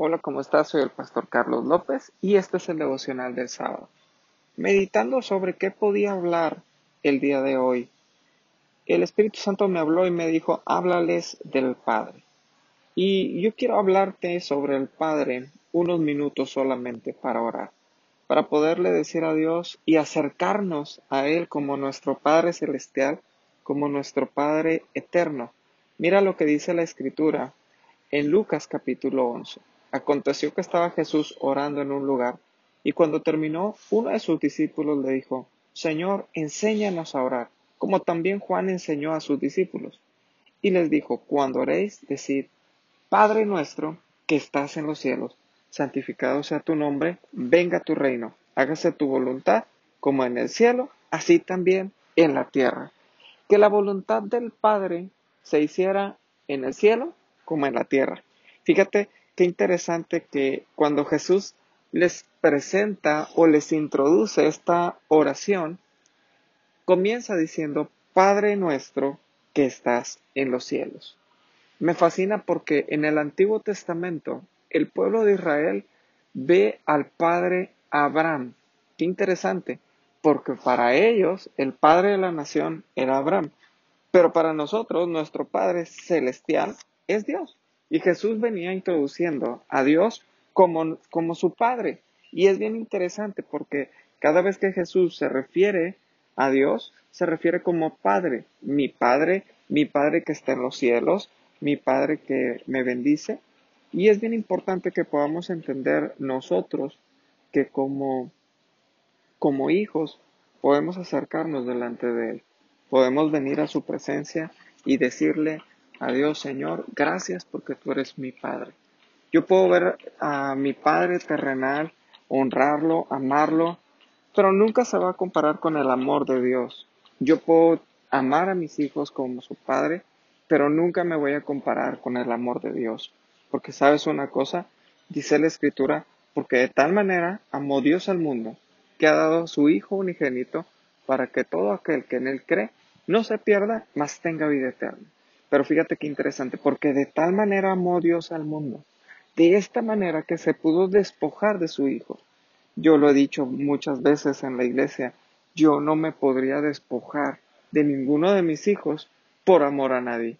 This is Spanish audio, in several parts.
Hola, ¿cómo estás? Soy el pastor Carlos López y este es el devocional del sábado. Meditando sobre qué podía hablar el día de hoy, el Espíritu Santo me habló y me dijo, háblales del Padre. Y yo quiero hablarte sobre el Padre unos minutos solamente para orar, para poderle decir a Dios y acercarnos a Él como nuestro Padre Celestial, como nuestro Padre Eterno. Mira lo que dice la Escritura en Lucas capítulo 11. Aconteció que estaba Jesús orando en un lugar, y cuando terminó, uno de sus discípulos le dijo, Señor, enséñanos a orar, como también Juan enseñó a sus discípulos. Y les dijo, cuando oréis, decid, Padre nuestro, que estás en los cielos, santificado sea tu nombre, venga tu reino, hágase tu voluntad, como en el cielo, así también en la tierra. Que la voluntad del Padre se hiciera en el cielo como en la tierra. Fíjate qué interesante que cuando Jesús les presenta o les introduce esta oración, comienza diciendo, Padre nuestro que estás en los cielos. Me fascina porque en el Antiguo Testamento el pueblo de Israel ve al Padre Abraham. Qué interesante, porque para ellos el Padre de la nación era Abraham, pero para nosotros nuestro Padre celestial es Dios. Y Jesús venía introduciendo a Dios como, como su Padre. Y es bien interesante porque cada vez que Jesús se refiere a Dios, se refiere como Padre. Mi Padre, mi Padre que está en los cielos, mi Padre que me bendice. Y es bien importante que podamos entender nosotros que como, como hijos podemos acercarnos delante de Él. Podemos venir a su presencia y decirle, Adiós Señor, gracias porque tú eres mi Padre. Yo puedo ver a mi Padre terrenal, honrarlo, amarlo, pero nunca se va a comparar con el amor de Dios. Yo puedo amar a mis hijos como su Padre, pero nunca me voy a comparar con el amor de Dios. Porque sabes una cosa, dice la Escritura, porque de tal manera amó Dios al mundo, que ha dado a su Hijo unigénito, para que todo aquel que en él cree no se pierda, mas tenga vida eterna. Pero fíjate qué interesante, porque de tal manera amó Dios al mundo, de esta manera que se pudo despojar de su Hijo. Yo lo he dicho muchas veces en la iglesia, yo no me podría despojar de ninguno de mis hijos por amor a nadie.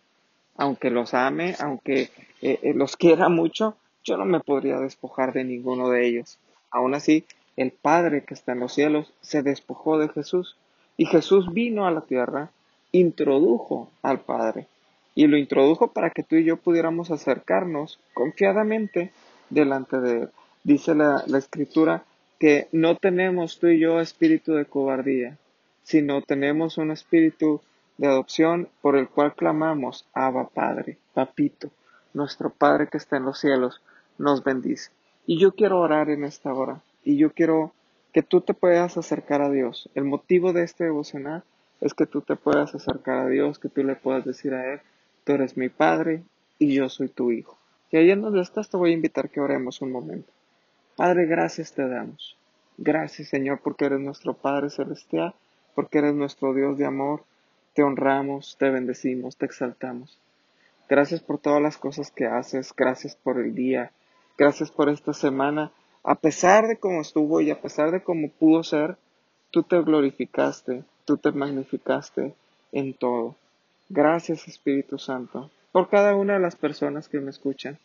Aunque los ame, aunque eh, eh, los quiera mucho, yo no me podría despojar de ninguno de ellos. Aún así, el Padre que está en los cielos se despojó de Jesús y Jesús vino a la tierra, introdujo al Padre y lo introdujo para que tú y yo pudiéramos acercarnos confiadamente delante de Él. Dice la, escritura que no tenemos tú y yo espíritu de cobardía, sino tenemos un espíritu de adopción por el cual clamamos, Abba Padre, Papito, nuestro Padre que está en los cielos, nos bendice. Y yo quiero orar en esta hora, y yo quiero que tú te puedas acercar a Dios. El motivo de este devocional es que tú te puedas acercar a Dios, que tú le puedas decir a Él, Tú eres mi Padre y yo soy tu Hijo. Y ahí en donde estás te voy a invitar que oremos un momento. Padre, gracias te damos. Gracias Señor porque eres nuestro Padre Celestial, porque eres nuestro Dios de amor. Te honramos, te bendecimos, te exaltamos. Gracias por todas las cosas que haces, gracias por el día, gracias por esta semana. A pesar de cómo estuvo y a pesar de cómo pudo ser, tú te glorificaste, tú te magnificaste en todo. Gracias Espíritu Santo por cada una de las personas que me escuchan.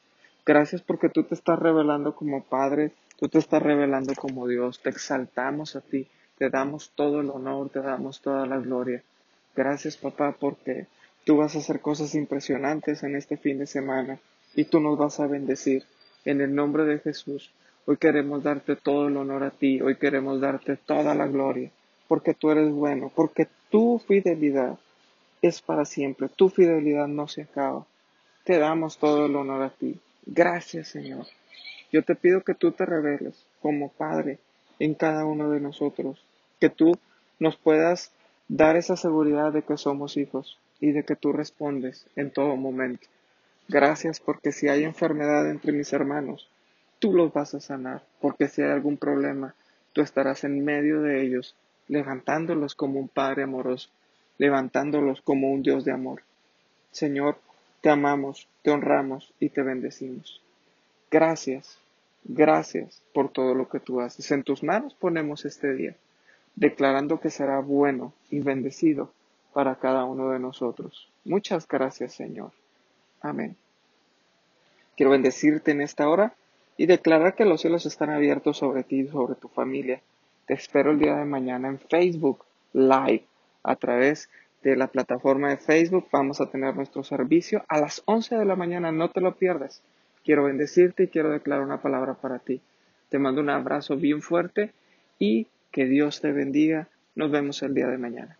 Gracias porque tú te estás revelando como Padre, tú te estás revelando como Dios. Te exaltamos a ti, te damos todo el honor, te damos toda la gloria. Gracias papá porque tú vas a hacer cosas impresionantes en este fin de semana y tú nos vas a bendecir. En el nombre de Jesús, hoy queremos darte todo el honor a ti, hoy queremos darte toda la gloria, porque tú eres bueno, porque tu fidelidad es para siempre. Tu fidelidad no se acaba. Te damos todo el honor a ti. Gracias, Señor. Yo te pido que tú te reveles como Padre en cada uno de nosotros, que tú nos puedas dar esa seguridad de que somos hijos y de que tú respondes en todo momento. Gracias porque si hay enfermedad entre mis hermanos, tú los vas a sanar, porque si hay algún problema, tú estarás en medio de ellos, levantándolos como un Padre amoroso levantándolos como un Dios de amor. Señor, te amamos, te honramos y te bendecimos. Gracias, gracias por todo lo que tú haces. En tus manos ponemos este día, declarando que será bueno y bendecido para cada uno de nosotros. Muchas gracias, Señor. Amén. Quiero bendecirte en esta hora y declarar que los cielos están abiertos sobre ti y sobre tu familia. Te espero el día de mañana en Facebook Live a través de la plataforma de Facebook. Vamos a tener nuestro servicio a las 11 de la mañana. No te lo pierdas. Quiero bendecirte y quiero declarar una palabra para ti. Te mando un abrazo bien fuerte y que Dios te bendiga. Nos vemos el día de mañana.